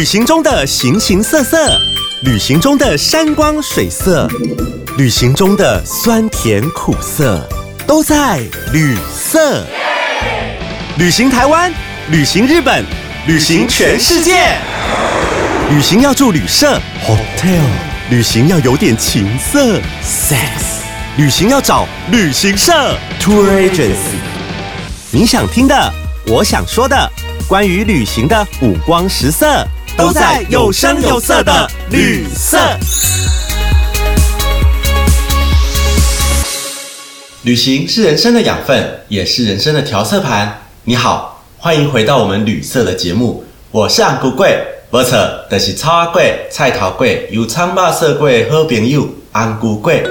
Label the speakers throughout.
Speaker 1: 旅行中的形形色色，旅行中的山光水色，旅行中的酸甜苦涩，都在旅色。旅行台湾，旅行日本，旅行全世界。旅行要住旅社 （hotel），旅行要有点情色 （sex），旅行要找旅行社 （tour agency）。你想听的，我想说的，关于旅行的五光十色，都在有声有色的旅色。
Speaker 2: 旅行是人生的养分，也是人生的调色盘。你好，欢迎回到我们旅色的节目，我是安姑贵，不错，就是草阿贵、菜头贵、有苍巴色贵好朋友安姑贵。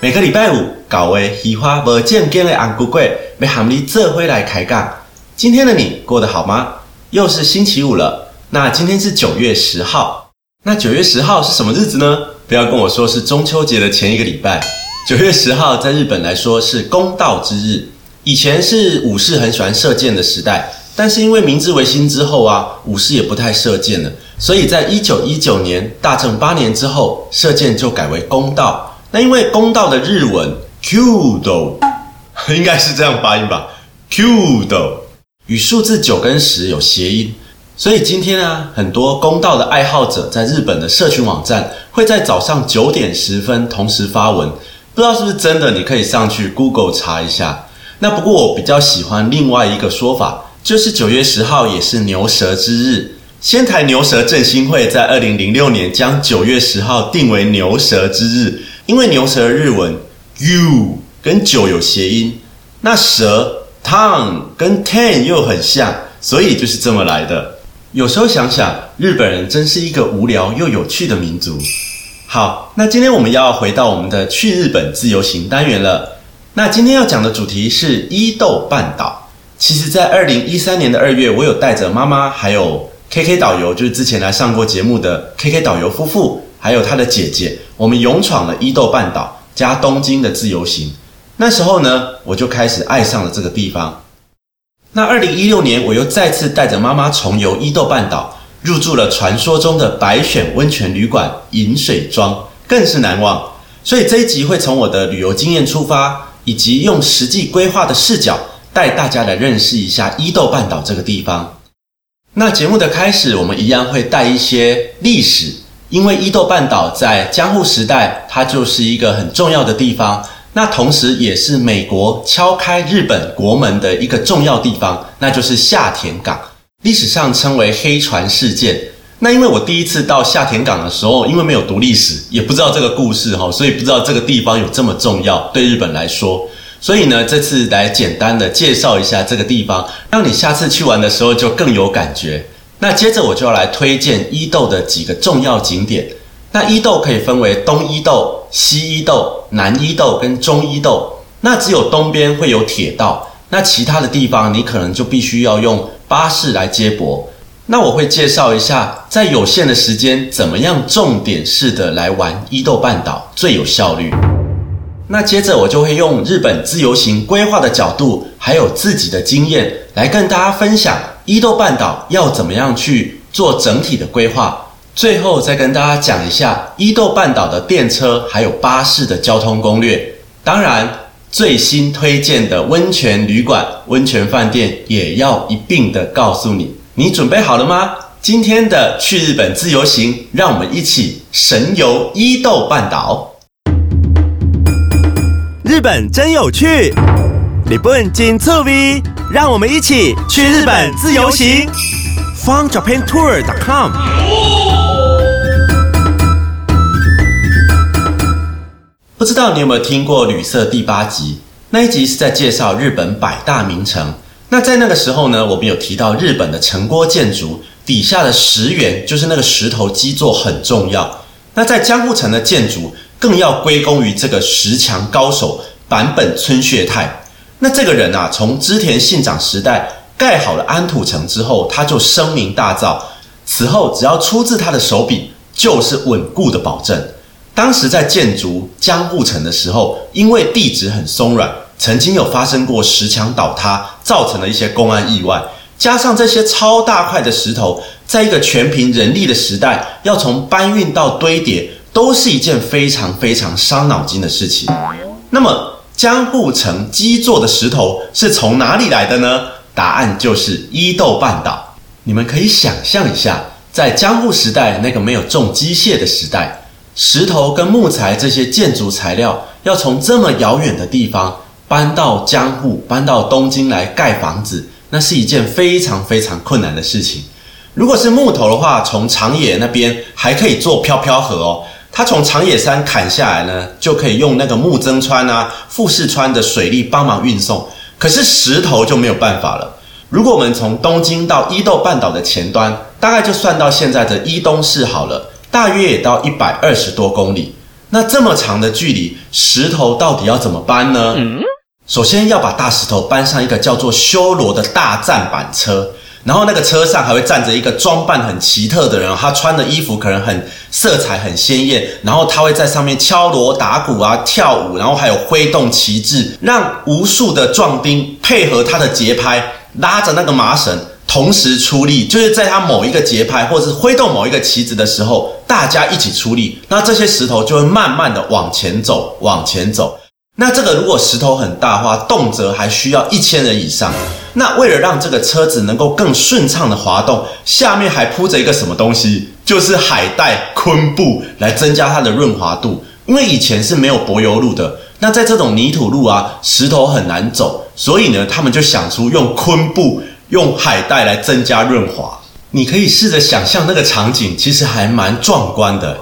Speaker 2: 每个礼拜五，搞位喜欢无正经的安姑贵，要喊你这回来开讲。今天的你过得好吗？又是星期五了，那今天是九月十号。那九月十号是什么日子呢？不要跟我说是中秋节的前一个礼拜。九月十号在日本来说是公道之日。以前是武士很喜欢射箭的时代，但是因为明治维新之后啊，武士也不太射箭了，所以在一九一九年大正八年之后，射箭就改为公道。那因为公道的日文 kudo 应该是这样发音吧，kudo 与数字九跟十有谐音，所以今天啊，很多公道的爱好者在日本的社群网站会在早上九点十分同时发文，不知道是不是真的，你可以上去 Google 查一下。那不过我比较喜欢另外一个说法，就是九月十号也是牛舌之日。仙台牛舌振兴会在二零零六年将九月十号定为牛舌之日，因为牛舌日文 “you” 跟酒有谐音，那舌 tongue 跟 ten 又很像，所以就是这么来的。有时候想想，日本人真是一个无聊又有趣的民族。好，那今天我们要回到我们的去日本自由行单元了。那今天要讲的主题是伊豆半岛。其实，在二零一三年的二月，我有带着妈妈，还有 KK 导游，就是之前来上过节目的 KK 导游夫妇，还有他的姐姐，我们勇闯了伊豆半岛加东京的自由行。那时候呢，我就开始爱上了这个地方。那二零一六年，我又再次带着妈妈重游伊豆半岛，入住了传说中的白选温泉旅馆银水庄，更是难忘。所以这一集会从我的旅游经验出发。以及用实际规划的视角带大家来认识一下伊豆半岛这个地方。那节目的开始，我们一样会带一些历史，因为伊豆半岛在江户时代，它就是一个很重要的地方。那同时也是美国敲开日本国门的一个重要地方，那就是下田港，历史上称为黑船事件。那因为我第一次到下田港的时候，因为没有读历史，也不知道这个故事哈，所以不知道这个地方有这么重要对日本来说。所以呢，这次来简单的介绍一下这个地方，让你下次去玩的时候就更有感觉。那接着我就要来推荐伊豆的几个重要景点。那伊豆可以分为东伊豆、西伊豆、南伊豆跟中伊豆。那只有东边会有铁道，那其他的地方你可能就必须要用巴士来接驳。那我会介绍一下，在有限的时间，怎么样重点式的来玩伊豆半岛最有效率。那接着我就会用日本自由行规划的角度，还有自己的经验，来跟大家分享伊豆半岛要怎么样去做整体的规划。最后再跟大家讲一下伊豆半岛的电车还有巴士的交通攻略。当然，最新推荐的温泉旅馆、温泉饭店也要一并的告诉你。你准备好了吗？今天的去日本自由行，让我们一起神游伊豆半岛。
Speaker 1: 日本真有趣，日本真趣味，让我们一起去日本自由行。FunJapanTour.com。
Speaker 2: 不知道你有没有听过旅社第八集？那一集是在介绍日本百大名城。那在那个时候呢，我们有提到日本的城郭建筑底下的石垣，就是那个石头基座很重要。那在江户城的建筑，更要归功于这个石墙高手坂本村穴太。那这个人啊，从织田信长时代盖好了安土城之后，他就声名大噪。此后只要出自他的手笔，就是稳固的保证。当时在建筑江户城的时候，因为地质很松软。曾经有发生过石墙倒塌，造成了一些公安意外。加上这些超大块的石头，在一个全凭人力的时代，要从搬运到堆叠，都是一件非常非常伤脑筋的事情。那么，江户城基座的石头是从哪里来的呢？答案就是伊豆半岛。你们可以想象一下，在江户时代那个没有重机械的时代，石头跟木材这些建筑材料要从这么遥远的地方搬到江户、搬到东京来盖房子，那是一件非常非常困难的事情。如果是木头的话，从长野那边还可以做飘飘河哦。它从长野山砍下来呢，就可以用那个木曾川啊、富士川的水利帮忙运送。可是石头就没有办法了。如果我们从东京到伊豆半岛的前端，大概就算到现在的伊东市好了，大约也到一百二十多公里。那这么长的距离，石头到底要怎么搬呢？首先要把大石头搬上一个叫做修罗的大站板车。然后那个车上还会站着一个装扮很奇特的人，他穿的衣服可能很色彩很鲜艳，然后他会在上面敲锣打鼓啊跳舞，然后还有挥动旗帜，让无数的壮丁配合他的节拍，拉着那个麻绳同时出力，就是在他某一个节拍或者是挥动某一个旗子的时候，大家一起出力，那这些石头就会慢慢的往前走，往前走。那这个如果石头很大的话，动辄还需要一千人以上。那为了让这个车子能够更顺畅的滑动，下面还铺着一个什么东西，就是海带昆布来增加它的润滑度。因为以前是没有柏油路的，那在这种泥土路啊，石头很难走，所以呢，他们就想出用昆布、用海带来增加润滑。你可以试着想象那个场景，其实还蛮壮观的。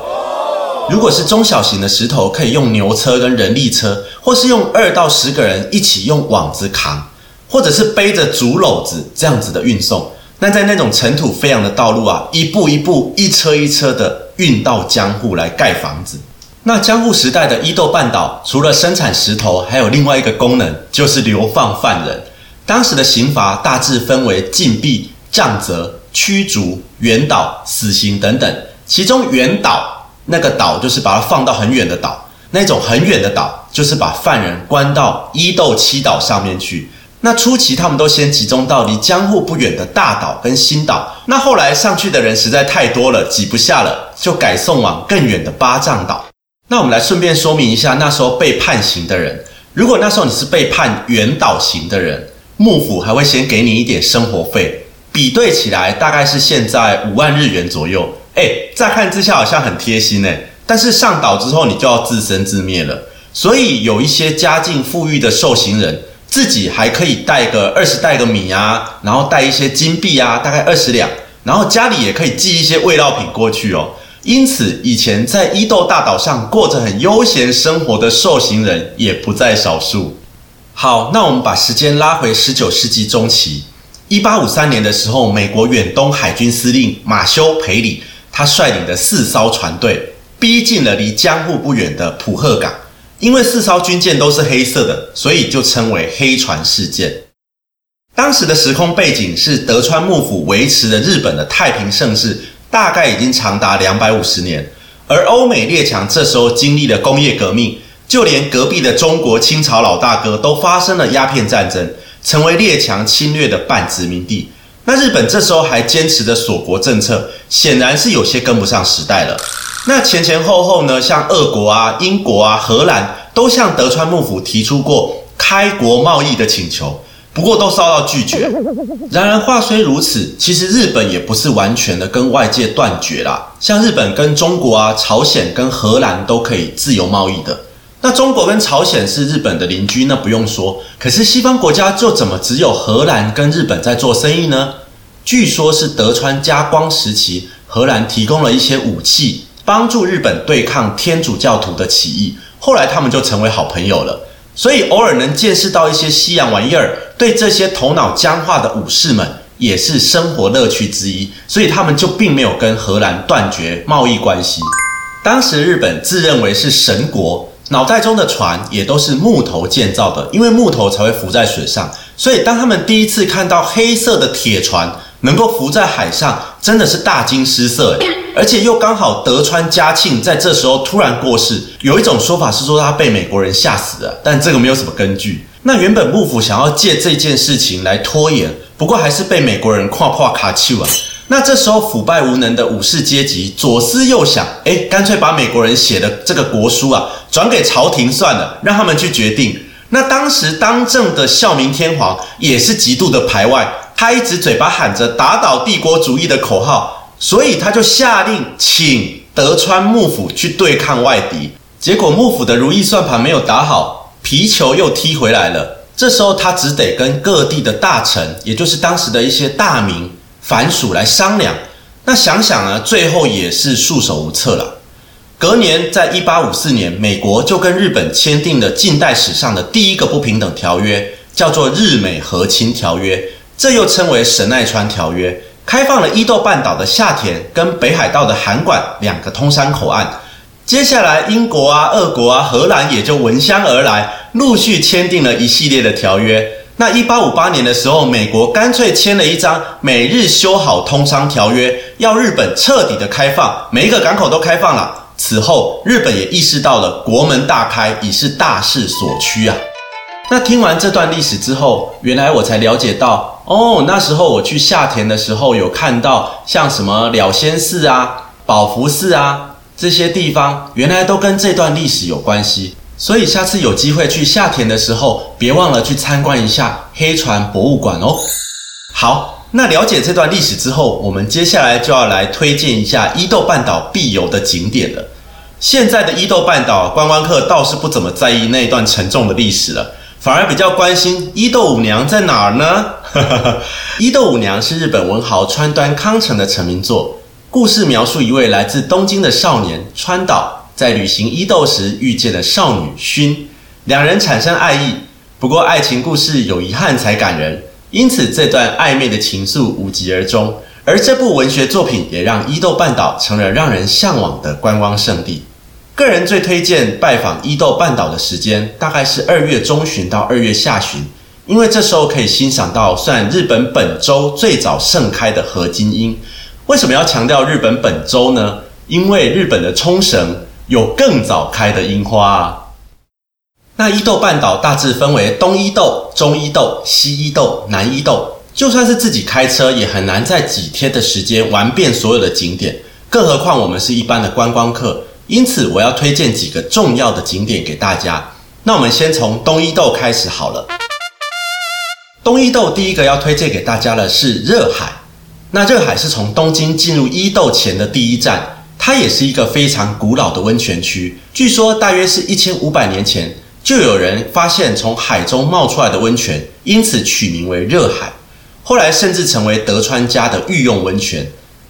Speaker 2: 如果是中小型的石头，可以用牛车跟人力车，或是用二到十个人一起用网子扛，或者是背着竹篓子这样子的运送。那在那种尘土飞扬的道路啊，一步一步、一车一车的运到江户来盖房子。那江户时代的伊豆半岛，除了生产石头，还有另外一个功能，就是流放犯人。当时的刑罚大致分为禁闭、杖责、驱逐、远岛、死刑等等，其中远岛。那个岛就是把它放到很远的岛，那种很远的岛就是把犯人关到伊豆七岛上面去。那初期他们都先集中到离江户不远的大岛跟新岛，那后来上去的人实在太多了，挤不下了，就改送往更远的八丈岛。那我们来顺便说明一下，那时候被判刑的人，如果那时候你是被判远岛刑的人，幕府还会先给你一点生活费，比对起来大概是现在五万日元左右。哎，乍看之下好像很贴心哎，但是上岛之后你就要自生自灭了。所以有一些家境富裕的受刑人，自己还可以带个二十袋个米啊，然后带一些金币啊，大概二十两，然后家里也可以寄一些味料品过去哦。因此，以前在伊豆大岛上过着很悠闲生活的受刑人也不在少数。好，那我们把时间拉回十九世纪中期，一八五三年的时候，美国远东海军司令马修培里。他率领的四艘船队逼近了离江户不远的浦贺港，因为四艘军舰都是黑色的，所以就称为黑船事件。当时的时空背景是德川幕府维持了日本的太平盛世，大概已经长达两百五十年，而欧美列强这时候经历了工业革命，就连隔壁的中国清朝老大哥都发生了鸦片战争，成为列强侵略的半殖民地。那日本这时候还坚持的锁国政策，显然是有些跟不上时代了。那前前后后呢，像俄国啊、英国啊、荷兰都向德川幕府提出过开国贸易的请求，不过都遭到拒绝。然而话虽如此，其实日本也不是完全的跟外界断绝啦。像日本跟中国啊、朝鲜跟荷兰都可以自由贸易的。那中国跟朝鲜是日本的邻居，那不用说。可是西方国家就怎么只有荷兰跟日本在做生意呢？据说是德川家光时期，荷兰提供了一些武器，帮助日本对抗天主教徒的起义。后来他们就成为好朋友了。所以偶尔能见识到一些西洋玩意儿，对这些头脑僵化的武士们也是生活乐趣之一。所以他们就并没有跟荷兰断绝贸易关系。当时日本自认为是神国。脑袋中的船也都是木头建造的，因为木头才会浮在水上。所以当他们第一次看到黑色的铁船能够浮在海上，真的是大惊失色。而且又刚好德川家庆在这时候突然过世，有一种说法是说他被美国人吓死了，但这个没有什么根据。那原本幕府想要借这件事情来拖延，不过还是被美国人跨跨卡丘啊。那这时候腐败无能的武士阶级左思右想，哎，干脆把美国人写的这个国书啊转给朝廷算了，让他们去决定。那当时当政的孝明天皇也是极度的排外，他一直嘴巴喊着打倒帝国主义的口号，所以他就下令请德川幕府去对抗外敌。结果幕府的如意算盘没有打好，皮球又踢回来了。这时候他只得跟各地的大臣，也就是当时的一些大名藩属来商量。那想想呢，最后也是束手无策了。隔年，在一八五四年，美国就跟日本签订了近代史上的第一个不平等条约，叫做《日美和亲条约》，这又称为《神奈川条约》，开放了伊豆半岛的下田跟北海道的函馆两个通商口岸。接下来，英国啊、俄国啊、荷兰也就闻香而来，陆续签订了一系列的条约。那一八五八年的时候，美国干脆签了一张美日修好通商条约，要日本彻底的开放，每一个港口都开放了。此后，日本也意识到了国门大开已是大势所趋啊。那听完这段历史之后，原来我才了解到，哦，那时候我去下田的时候，有看到像什么了仙寺啊、宝福寺啊这些地方，原来都跟这段历史有关系。所以下次有机会去下田的时候，别忘了去参观一下黑船博物馆哦。好。那了解这段历史之后，我们接下来就要来推荐一下伊豆半岛必游的景点了。现在的伊豆半岛观光客倒是不怎么在意那一段沉重的历史了，反而比较关心伊豆舞娘在哪儿呢？伊豆舞娘是日本文豪川端康成的成名作，故事描述一位来自东京的少年川岛在旅行伊豆时遇见了少女薰，两人产生爱意，不过爱情故事有遗憾才感人。因此，这段暧昧的情愫无疾而终。而这部文学作品也让伊豆半岛成了让人向往的观光胜地。个人最推荐拜访伊豆半岛的时间，大概是二月中旬到二月下旬，因为这时候可以欣赏到算日本本州最早盛开的河津樱。为什么要强调日本本州呢？因为日本的冲绳有更早开的樱花。那伊豆半岛大致分为东伊豆、中伊豆、西伊豆、南伊豆。就算是自己开车，也很难在几天的时间玩遍所有的景点，更何况我们是一般的观光客。因此，我要推荐几个重要的景点给大家。那我们先从东伊豆开始好了。东伊豆第一个要推荐给大家的是热海。那热海是从东京进入伊豆前的第一站，它也是一个非常古老的温泉区。据说大约是一千五百年前。就有人发现从海中冒出来的温泉，因此取名为热海。后来甚至成为德川家的御用温泉。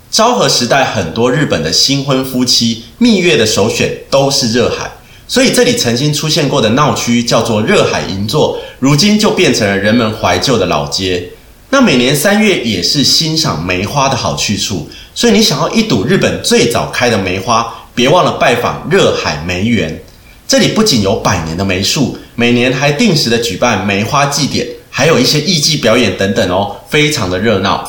Speaker 2: 昭和时代，很多日本的新婚夫妻蜜月的首选都是热海，所以这里曾经出现过的闹区叫做热海银座，如今就变成了人们怀旧的老街。那每年三月也是欣赏梅花的好去处，所以你想要一睹日本最早开的梅花，别忘了拜访热海梅园。这里不仅有百年的梅树，每年还定时的举办梅花祭典，还有一些艺伎表演等等哦，非常的热闹。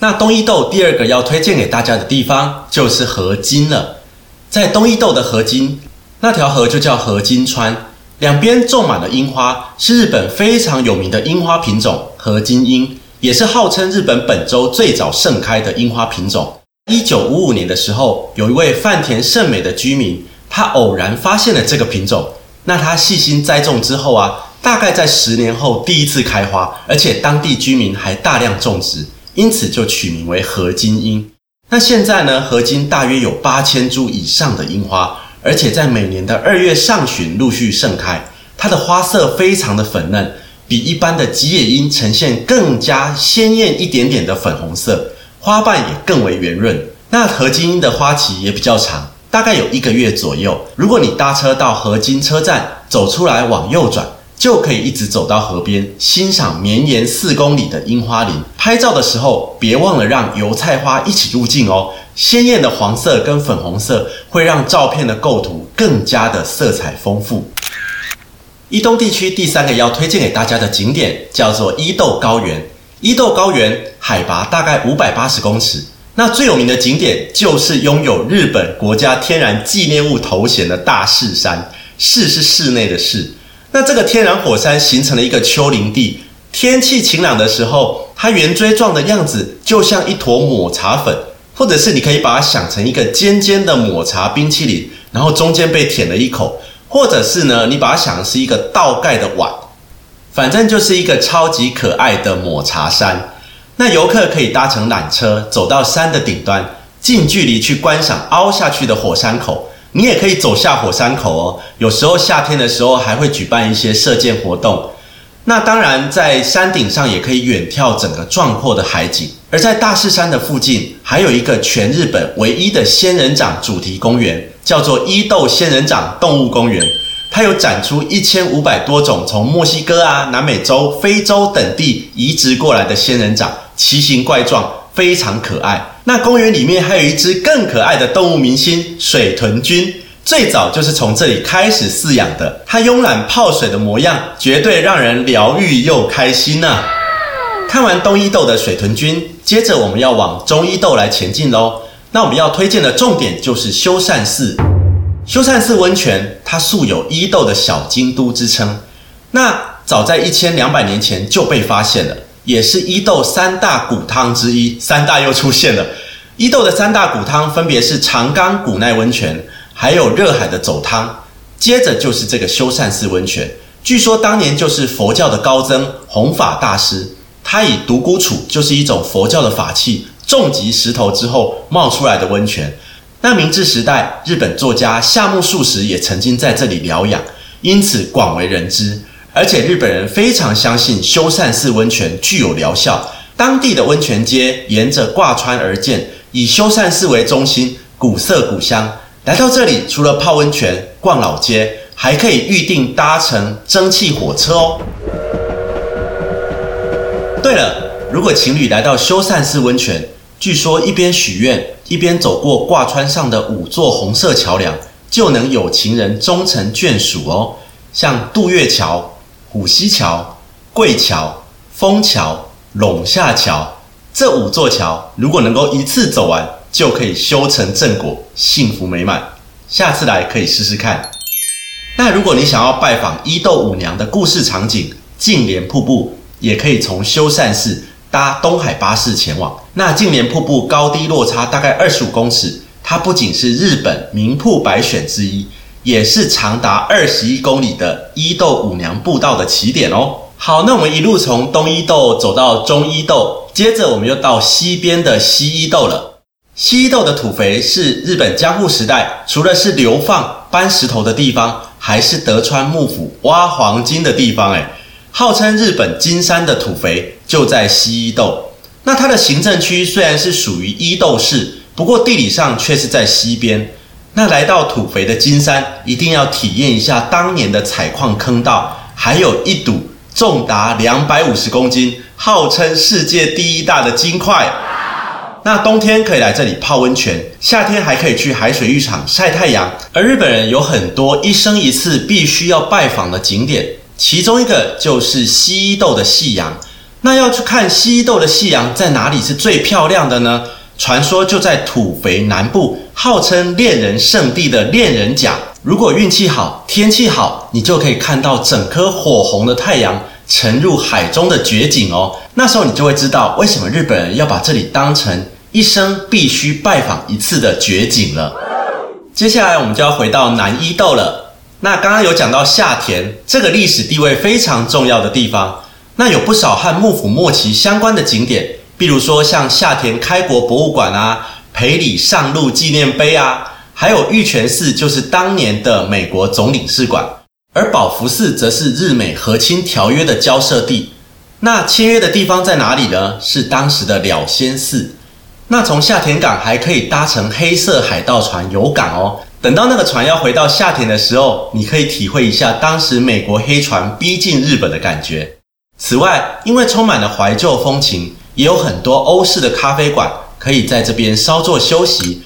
Speaker 2: 那东伊豆第二个要推荐给大家的地方就是河津了。在东伊豆的河津，那条河就叫河津川，两边种满了樱花，是日本非常有名的樱花品种河津樱，也是号称日本本州最早盛开的樱花品种。一九五五年的时候，有一位饭田胜美的居民。他偶然发现了这个品种，那他细心栽种之后啊，大概在十年后第一次开花，而且当地居民还大量种植，因此就取名为合金樱。那现在呢，合金大约有八千株以上的樱花，而且在每年的二月上旬陆续盛开。它的花色非常的粉嫩，比一般的吉野樱呈现更加鲜艳一点点的粉红色，花瓣也更为圆润。那合金樱的花期也比较长。大概有一个月左右。如果你搭车到河津车站，走出来往右转，就可以一直走到河边，欣赏绵延四公里的樱花林。拍照的时候，别忘了让油菜花一起入镜哦。鲜艳的黄色跟粉红色会让照片的构图更加的色彩丰富。伊东地区第三个要推荐给大家的景点叫做伊豆高原。伊豆高原海拔大概五百八十公尺。那最有名的景点就是拥有日本国家天然纪念物头衔的大室山，室是室内的室。那这个天然火山形成了一个丘陵地，天气晴朗的时候，它圆锥状的样子就像一坨抹茶粉，或者是你可以把它想成一个尖尖的抹茶冰淇淋，然后中间被舔了一口，或者是呢，你把它想的是一个倒盖的碗，反正就是一个超级可爱的抹茶山。那游客可以搭乘缆车走到山的顶端，近距离去观赏凹下去的火山口。你也可以走下火山口哦。有时候夏天的时候还会举办一些射箭活动。那当然，在山顶上也可以远眺整个壮阔的海景。而在大势山的附近，还有一个全日本唯一的仙人掌主题公园，叫做伊豆仙人掌动物公园。它有展出一千五百多种从墨西哥啊、南美洲、非洲等地移植过来的仙人掌。奇形怪状，非常可爱。那公园里面还有一只更可爱的动物明星水豚君，最早就是从这里开始饲养的。它慵懒泡水的模样，绝对让人疗愈又开心呢。看完东伊豆的水豚君，接着我们要往中伊豆来前进喽。那我们要推荐的重点就是修善寺。修善寺温泉，它素有伊豆的小京都之称。那早在一千两百年前就被发现了。也是伊豆三大古汤之一，三大又出现了。伊豆的三大古汤分别是长冈古奈温泉，还有热海的走汤，接着就是这个修善寺温泉。据说当年就是佛教的高僧弘法大师，他以独孤杵就是一种佛教的法器，重击石头之后冒出来的温泉。那明治时代，日本作家夏目漱石也曾经在这里疗养，因此广为人知。而且日本人非常相信修善寺温泉具有疗效，当地的温泉街沿着挂川而建，以修善寺为中心，古色古香。来到这里，除了泡温泉、逛老街，还可以预定搭乘蒸汽火车哦。对了，如果情侣来到修善寺温泉，据说一边许愿，一边走过挂川上的五座红色桥梁，就能有情人终成眷属哦。像渡月桥。虎溪桥、桂桥、枫桥、陇下桥这五座桥，如果能够一次走完，就可以修成正果，幸福美满。下次来可以试试看。那如果你想要拜访伊豆舞娘的故事场景净莲瀑布，也可以从修善寺搭东海巴士前往。那净莲瀑布高低落差大概二十五公尺，它不仅是日本名瀑百选之一。也是长达二十一公里的伊豆五娘步道的起点哦。好，那我们一路从东伊豆走到中伊豆，接着我们又到西边的西伊豆了。西伊豆的土肥是日本江户时代除了是流放搬石头的地方，还是德川幕府挖黄金的地方。诶，号称日本金山的土肥就在西伊豆。那它的行政区虽然是属于伊豆市，不过地理上却是在西边。那来到土肥的金山，一定要体验一下当年的采矿坑道，还有一堵重达两百五十公斤、号称世界第一大的金块。那冬天可以来这里泡温泉，夏天还可以去海水浴场晒太阳。而日本人有很多一生一次必须要拜访的景点，其中一个就是西伊豆的夕阳。那要去看西伊豆的夕阳在哪里是最漂亮的呢？传说就在土肥南部，号称恋人圣地的恋人甲。如果运气好，天气好，你就可以看到整颗火红的太阳沉入海中的绝景哦。那时候你就会知道为什么日本人要把这里当成一生必须拜访一次的绝景了。接下来我们就要回到南伊豆了。那刚刚有讲到下田这个历史地位非常重要的地方，那有不少和幕府末期相关的景点。比如说像夏田开国博物馆啊、裴里上路纪念碑啊，还有玉泉寺就是当年的美国总领事馆，而宝福寺则是日美和亲条约的交涉地。那签约的地方在哪里呢？是当时的了仙寺。那从夏田港还可以搭乘黑色海盗船游港哦。等到那个船要回到夏田的时候，你可以体会一下当时美国黑船逼近日本的感觉。此外，因为充满了怀旧风情。也有很多欧式的咖啡馆可以在这边稍作休息。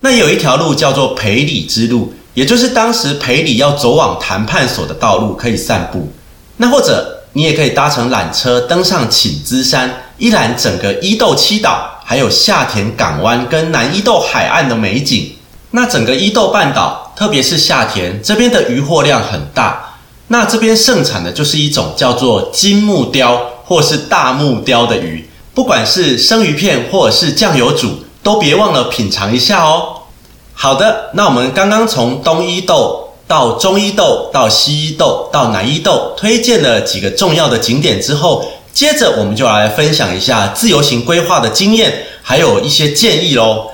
Speaker 2: 那有一条路叫做培里之路，也就是当时培里要走往谈判所的道路，可以散步。那或者你也可以搭乘缆车登上寝姿山，一览整个伊豆七岛，还有下田港湾跟南伊豆海岸的美景。那整个伊豆半岛，特别是下田这边的渔获量很大。那这边盛产的就是一种叫做金木雕。或是大木雕的鱼，不管是生鱼片或者是酱油煮，都别忘了品尝一下哦。好的，那我们刚刚从东伊豆到中伊豆到西伊豆到南伊豆推荐了几个重要的景点之后，接着我们就来分享一下自由行规划的经验，还有一些建议喽。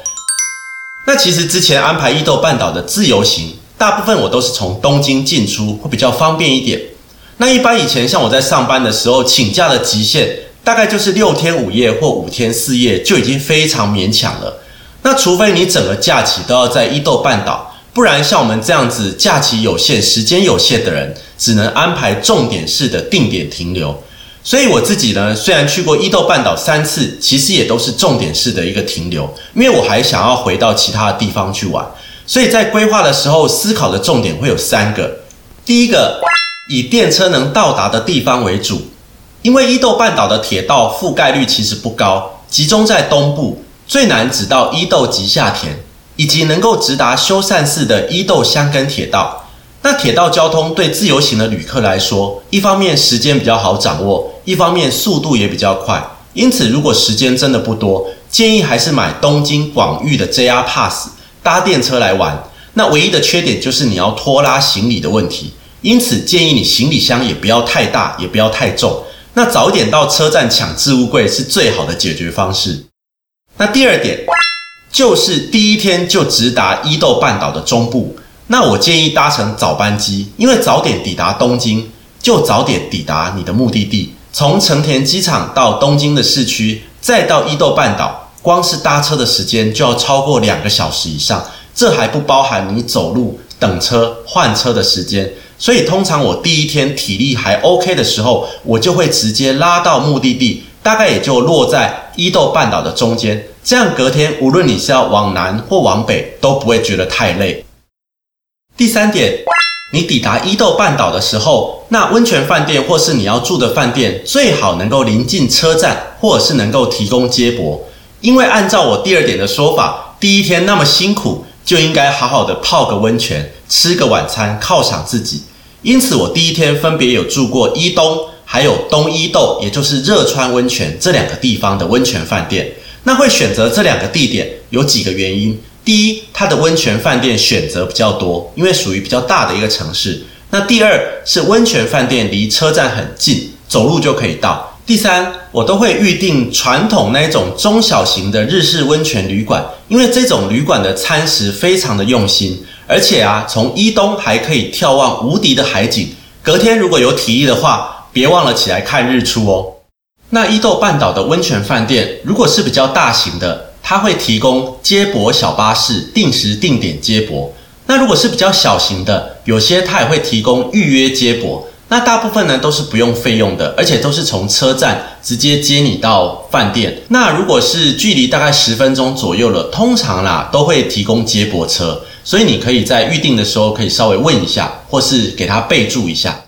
Speaker 2: 那其实之前安排伊豆半岛的自由行，大部分我都是从东京进出，会比较方便一点。那一般以前像我在上班的时候，请假的极限大概就是六天五夜或五天四夜，就已经非常勉强了。那除非你整个假期都要在伊豆半岛，不然像我们这样子假期有限、时间有限的人，只能安排重点式的定点停留。所以我自己呢，虽然去过伊豆半岛三次，其实也都是重点式的一个停留，因为我还想要回到其他的地方去玩。所以在规划的时候，思考的重点会有三个。第一个，以电车能到达的地方为主，因为伊豆半岛的铁道覆盖率其实不高，集中在东部。最难只到伊豆及下田，以及能够直达修善寺的伊豆箱根铁道。那铁道交通对自由行的旅客来说，一方面时间比较好掌握，一方面速度也比较快。因此，如果时间真的不多，建议还是买东京广域的 JR Pass，搭电车来玩。那唯一的缺点就是你要拖拉行李的问题。因此，建议你行李箱也不要太大，也不要太重。那早点到车站抢置物柜是最好的解决方式。那第二点就是第一天就直达伊豆半岛的中部，那我建议搭乘早班机，因为早点抵达东京，就早点抵达你的目的地。从成田机场到东京的市区，再到伊豆半岛，光是搭车的时间就要超过两个小时以上，这还不包含你走路、等车、换车的时间。所以通常我第一天体力还 OK 的时候，我就会直接拉到目的地。大概也就落在伊豆半岛的中间，这样隔天无论你是要往南或往北，都不会觉得太累。第三点，你抵达伊豆半岛的时候，那温泉饭店或是你要住的饭店，最好能够临近车站，或者是能够提供接驳。因为按照我第二点的说法，第一天那么辛苦，就应该好好的泡个温泉，吃个晚餐，犒赏自己。因此，我第一天分别有住过伊东。还有东伊豆，也就是热川温泉这两个地方的温泉饭店，那会选择这两个地点有几个原因。第一，它的温泉饭店选择比较多，因为属于比较大的一个城市。那第二是温泉饭店离车站很近，走路就可以到。第三，我都会预定传统那种中小型的日式温泉旅馆，因为这种旅馆的餐食非常的用心，而且啊，从伊东还可以眺望无敌的海景。隔天如果有体力的话，别忘了起来看日出哦。那伊豆半岛的温泉饭店，如果是比较大型的，它会提供接驳小巴士，定时定点接驳。那如果是比较小型的，有些它也会提供预约接驳。那大部分呢都是不用费用的，而且都是从车站直接接你到饭店。那如果是距离大概十分钟左右了，通常啦都会提供接驳车，所以你可以在预定的时候可以稍微问一下，或是给他备注一下。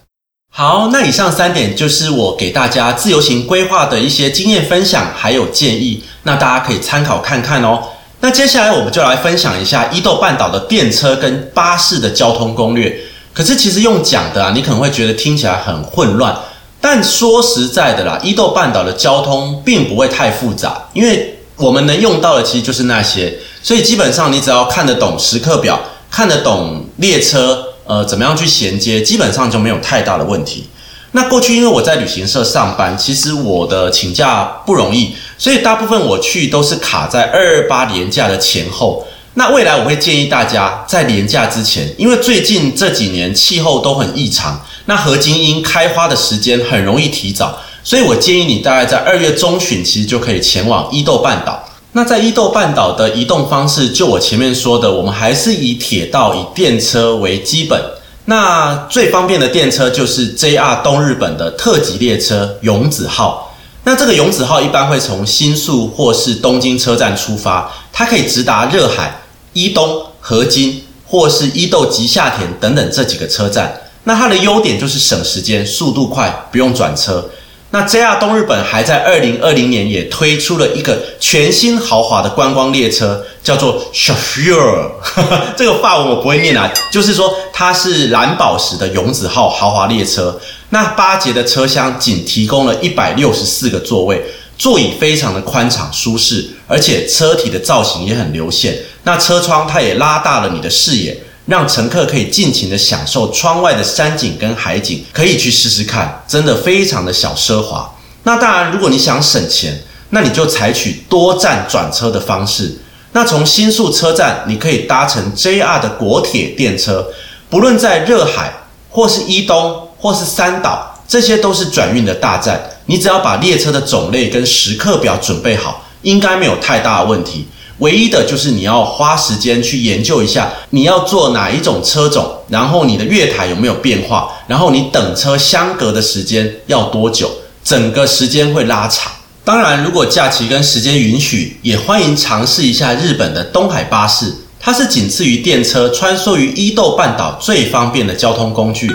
Speaker 2: 好，那以上三点就是我给大家自由行规划的一些经验分享，还有建议，那大家可以参考看看哦。那接下来我们就来分享一下伊豆半岛的电车跟巴士的交通攻略。可是其实用讲的啊，你可能会觉得听起来很混乱，但说实在的啦，伊豆半岛的交通并不会太复杂，因为我们能用到的其实就是那些，所以基本上你只要看得懂时刻表，看得懂列车。呃，怎么样去衔接，基本上就没有太大的问题。那过去因为我在旅行社上班，其实我的请假不容易，所以大部分我去都是卡在二二八年假的前后。那未来我会建议大家在年假之前，因为最近这几年气候都很异常，那合金樱开花的时间很容易提早，所以我建议你大概在二月中旬，其实就可以前往伊豆半岛。那在伊豆半岛的移动方式，就我前面说的，我们还是以铁道、以电车为基本。那最方便的电车就是 JR 东日本的特急列车永子号。那这个永子号一般会从新宿或是东京车站出发，它可以直达热海、伊东、河津或是伊豆吉下田等等这几个车站。那它的优点就是省时间、速度快，不用转车。那 JR 东日本还在二零二零年也推出了一个全新豪华的观光列车，叫做 s h a f u r 这个法文我不会念啊，就是说它是蓝宝石的永子号豪华列车。那八节的车厢仅提供了一百六十四个座位，座椅非常的宽敞舒适，而且车体的造型也很流线。那车窗它也拉大了你的视野，让乘客可以尽情的享受窗外的山景跟海景，可以去试试看，真的非常的小奢华。那当然，如果你想省钱，那你就采取多站转车的方式。那从新宿车站，你可以搭乘 JR 的国铁电车，不论在热海或是伊东或是三岛，这些都是转运的大战。你只要把列车的种类跟时刻表准备好，应该没有太大的问题。唯一的就是你要花时间去研究一下，你要坐哪一种车种，然后你的月台有没有变化，然后你等车相隔的时间要多久，整个时间会拉长。当然，如果假期跟时间允许，也欢迎尝试一下日本的东海巴士。它是仅次于电车，穿梭于伊豆半岛最方便的交通工具。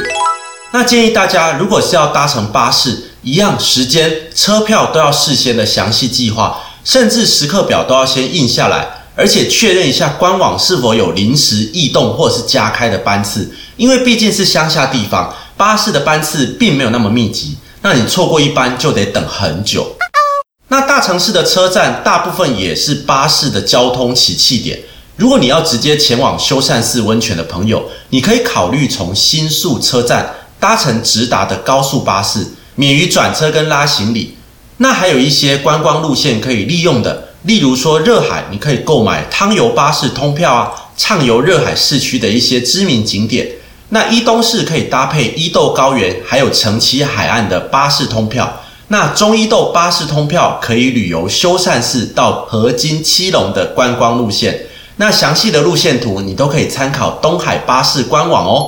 Speaker 2: 那建议大家，如果是要搭乘巴士，一样时间、车票都要事先的详细计划，甚至时刻表都要先印下来，而且确认一下官网是否有临时异动或是加开的班次。因为毕竟是乡下地方，巴士的班次并没有那么密集，那你错过一班就得等很久。那大城市的车站大部分也是巴士的交通起讫点。如果你要直接前往修善寺温泉的朋友，你可以考虑从新宿车站搭乘直达的高速巴士，免于转车跟拉行李。那还有一些观光路线可以利用的，例如说热海，你可以购买汤游巴士通票啊，畅游热海市区的一些知名景点。那伊东市可以搭配伊豆高原还有城崎海岸的巴士通票。那中伊豆巴士通票可以旅游修善寺到河津七龙的观光路线，那详细的路线图你都可以参考东海巴士官网哦。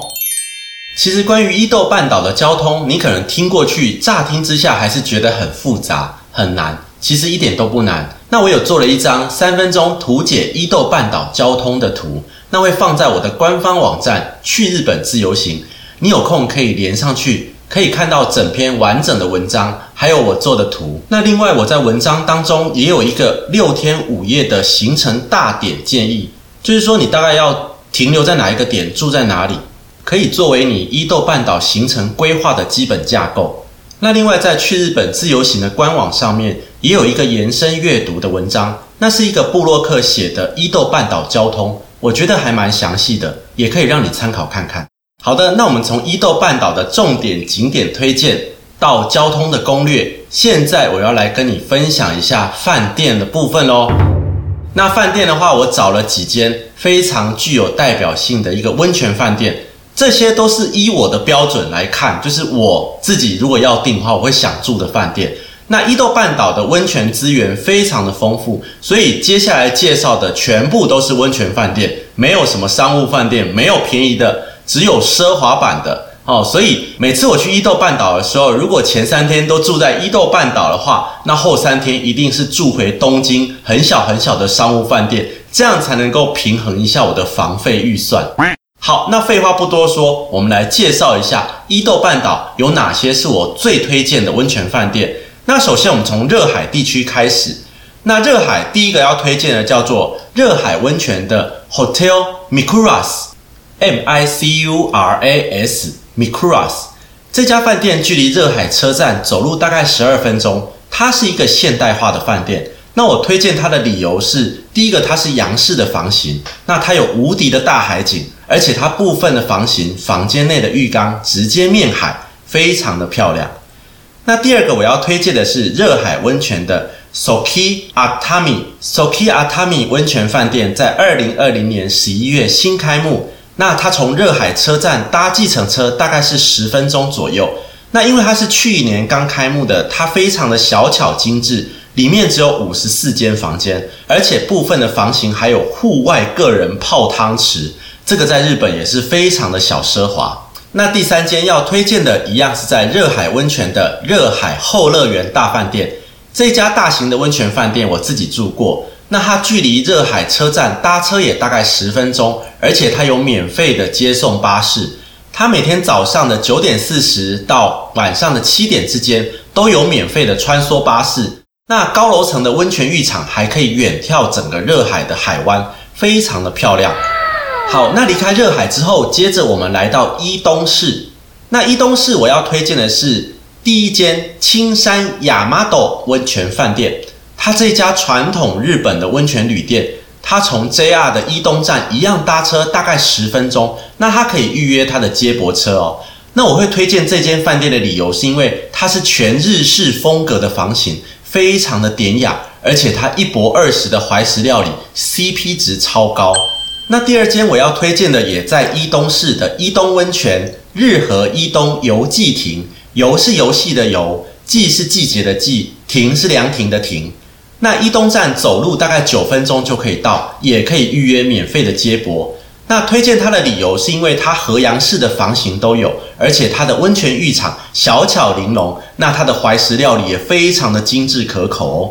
Speaker 2: 其实关于伊豆半岛的交通，你可能听过去，乍听之下还是觉得很复杂很难，其实一点都不难。那我有做了一张三分钟图解伊豆半岛交通的图，那会放在我的官方网站去日本自由行，你有空可以连上去。可以看到整篇完整的文章，还有我做的图。那另外，我在文章当中也有一个六天五夜的行程大点建议，就是说你大概要停留在哪一个点，住在哪里，可以作为你伊豆半岛行程规划的基本架构。那另外，在去日本自由行的官网上面也有一个延伸阅读的文章，那是一个布洛克写的伊豆半岛交通，我觉得还蛮详细的，也可以让你参考看看。好的，那我们从伊豆半岛的重点景点推荐到交通的攻略，现在我要来跟你分享一下饭店的部分喽。那饭店的话，我找了几间非常具有代表性的一个温泉饭店，这些都是依我的标准来看，就是我自己如果要订的话，我会想住的饭店。那伊豆半岛的温泉资源非常的丰富，所以接下来介绍的全部都是温泉饭店，没有什么商务饭店，没有便宜的。只有奢华版的哦，所以每次我去伊豆半岛的时候，如果前三天都住在伊豆半岛的话，那后三天一定是住回东京很小很小的商务饭店，这样才能够平衡一下我的房费预算。好，那废话不多说，我们来介绍一下伊豆半岛有哪些是我最推荐的温泉饭店。那首先我们从热海地区开始，那热海第一个要推荐的叫做热海温泉的 Hotel Mikuras。M I C U R A S Mikuras 这家饭店距离热海车站走路大概十二分钟，它是一个现代化的饭店。那我推荐它的理由是：第一个，它是洋式的房型，那它有无敌的大海景，而且它部分的房型房间内的浴缸直接面海，非常的漂亮。那第二个我要推荐的是热海温泉的 Soki Atami Soki Atami 温泉饭店，在二零二零年十一月新开幕。那它从热海车站搭计程车大概是十分钟左右。那因为它是去年刚开幕的，它非常的小巧精致，里面只有五十四间房间，而且部分的房型还有户外个人泡汤池，这个在日本也是非常的小奢华。那第三间要推荐的一样是在热海温泉的热海后乐园大饭店，这家大型的温泉饭店我自己住过。那它距离热海车站搭车也大概十分钟，而且它有免费的接送巴士。它每天早上的九点四十到晚上的七点之间都有免费的穿梭巴士。那高楼层的温泉浴场还可以远眺整个热海的海湾，非常的漂亮。好，那离开热海之后，接着我们来到伊东市。那伊东市我要推荐的是第一间青山亚麻斗温泉饭店，它这家传统日本的温泉旅店，它从 JR 的伊东站一样搭车大概十分钟，那它可以预约它的接驳车哦。那我会推荐这间饭店的理由，是因为它是全日式风格的房型，非常的典雅，而且它一博二十的怀石料理，CP 值超高。那第二间我要推荐的也在伊东市的伊东温泉日和伊东游记亭，游是游戏的游，季是季节的季，亭是凉亭的亭。那伊东站走路大概九分钟就可以到，也可以预约免费的接驳。那推荐它的理由是因为它河阳式的房型都有，而且它的温泉浴场小巧玲珑，那它的怀石料理也非常的精致可口哦。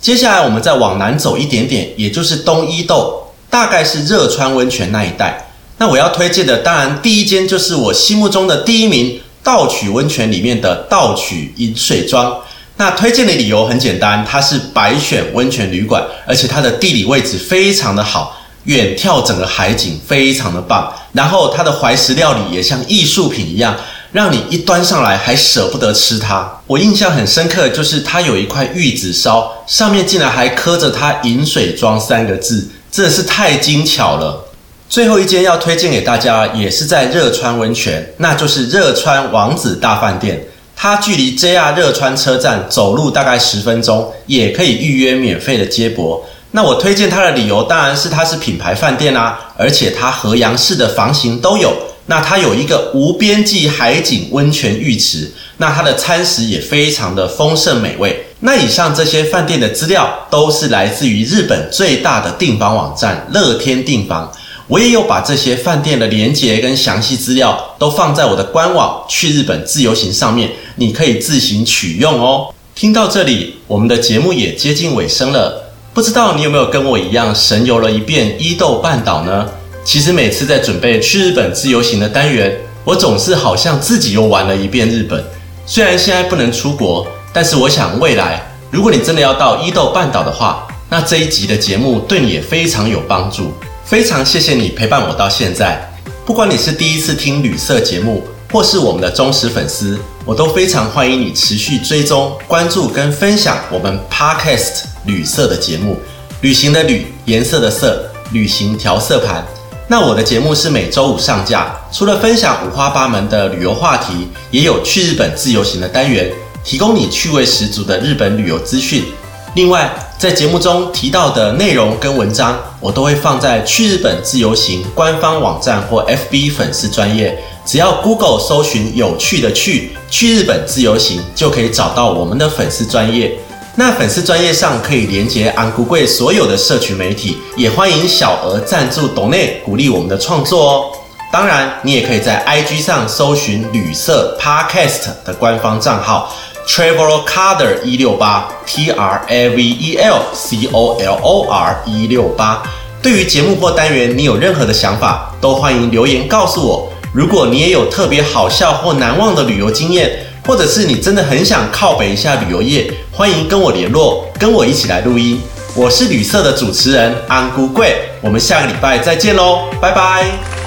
Speaker 2: 接下来我们再往南走一点点，也就是东伊豆。大概是热川温泉那一带。那我要推荐的，当然第一间就是我心目中的第一名道曲温泉里面的道曲饮水庄。那推荐的理由很简单，它是白选温泉旅馆，而且它的地理位置非常的好，远眺整个海景非常的棒。然后它的怀石料理也像艺术品一样，让你一端上来还舍不得吃它。我印象很深刻，就是它有一块玉子烧，上面竟然还刻着它饮水庄三个字。真的是太精巧了。最后一间要推荐给大家，也是在热川温泉，那就是热川王子大饭店。它距离 JR 热川车站走路大概十分钟，也可以预约免费的接驳。那我推荐它的理由，当然是它是品牌饭店啦，而且它河阳式的房型都有。那它有一个无边际海景温泉浴池，那它的餐食也非常的丰盛美味。那以上这些饭店的资料都是来自于日本最大的订房网站乐天订房，我也有把这些饭店的连接跟详细资料都放在我的官网去日本自由行上面，你可以自行取用哦。听到这里，我们的节目也接近尾声了，不知道你有没有跟我一样神游了一遍伊豆半岛呢？其实每次在准备去日本自由行的单元，我总是好像自己又玩了一遍日本，虽然现在不能出国。但是我想，未来如果你真的要到伊豆半岛的话，那这一集的节目对你也非常有帮助。非常谢谢你陪伴我到现在，不管你是第一次听旅色节目，或是我们的忠实粉丝，我都非常欢迎你持续追踪、关注跟分享我们 Podcast 旅色的节目。旅行的旅，颜色的色，旅行调色盘。那我的节目是每周五上架，除了分享五花八门的旅游话题，也有去日本自由行的单元。提供你趣味十足的日本旅游资讯。另外，在节目中提到的内容跟文章，我都会放在去日本自由行官方网站或 FB 粉丝专业。只要 Google 搜寻“有趣的去去日本自由行”，就可以找到我们的粉丝专业。那粉丝专业上可以连接安姑贵所有的社群媒体，也欢迎小额赞助董内鼓励我们的创作哦。当然，你也可以在 IG 上搜寻旅社 Podcast 的官方账号。Travel Color 一六八 T R A V E L C O L O R 一六八。对于节目或单元，你有任何的想法，都欢迎留言告诉我。如果你也有特别好笑或难忘的旅游经验，或者是你真的很想靠北一下旅游业，欢迎跟我联络，跟我一起来录音。我是旅社的主持人安姑贵，我们下个礼拜再见喽，拜拜。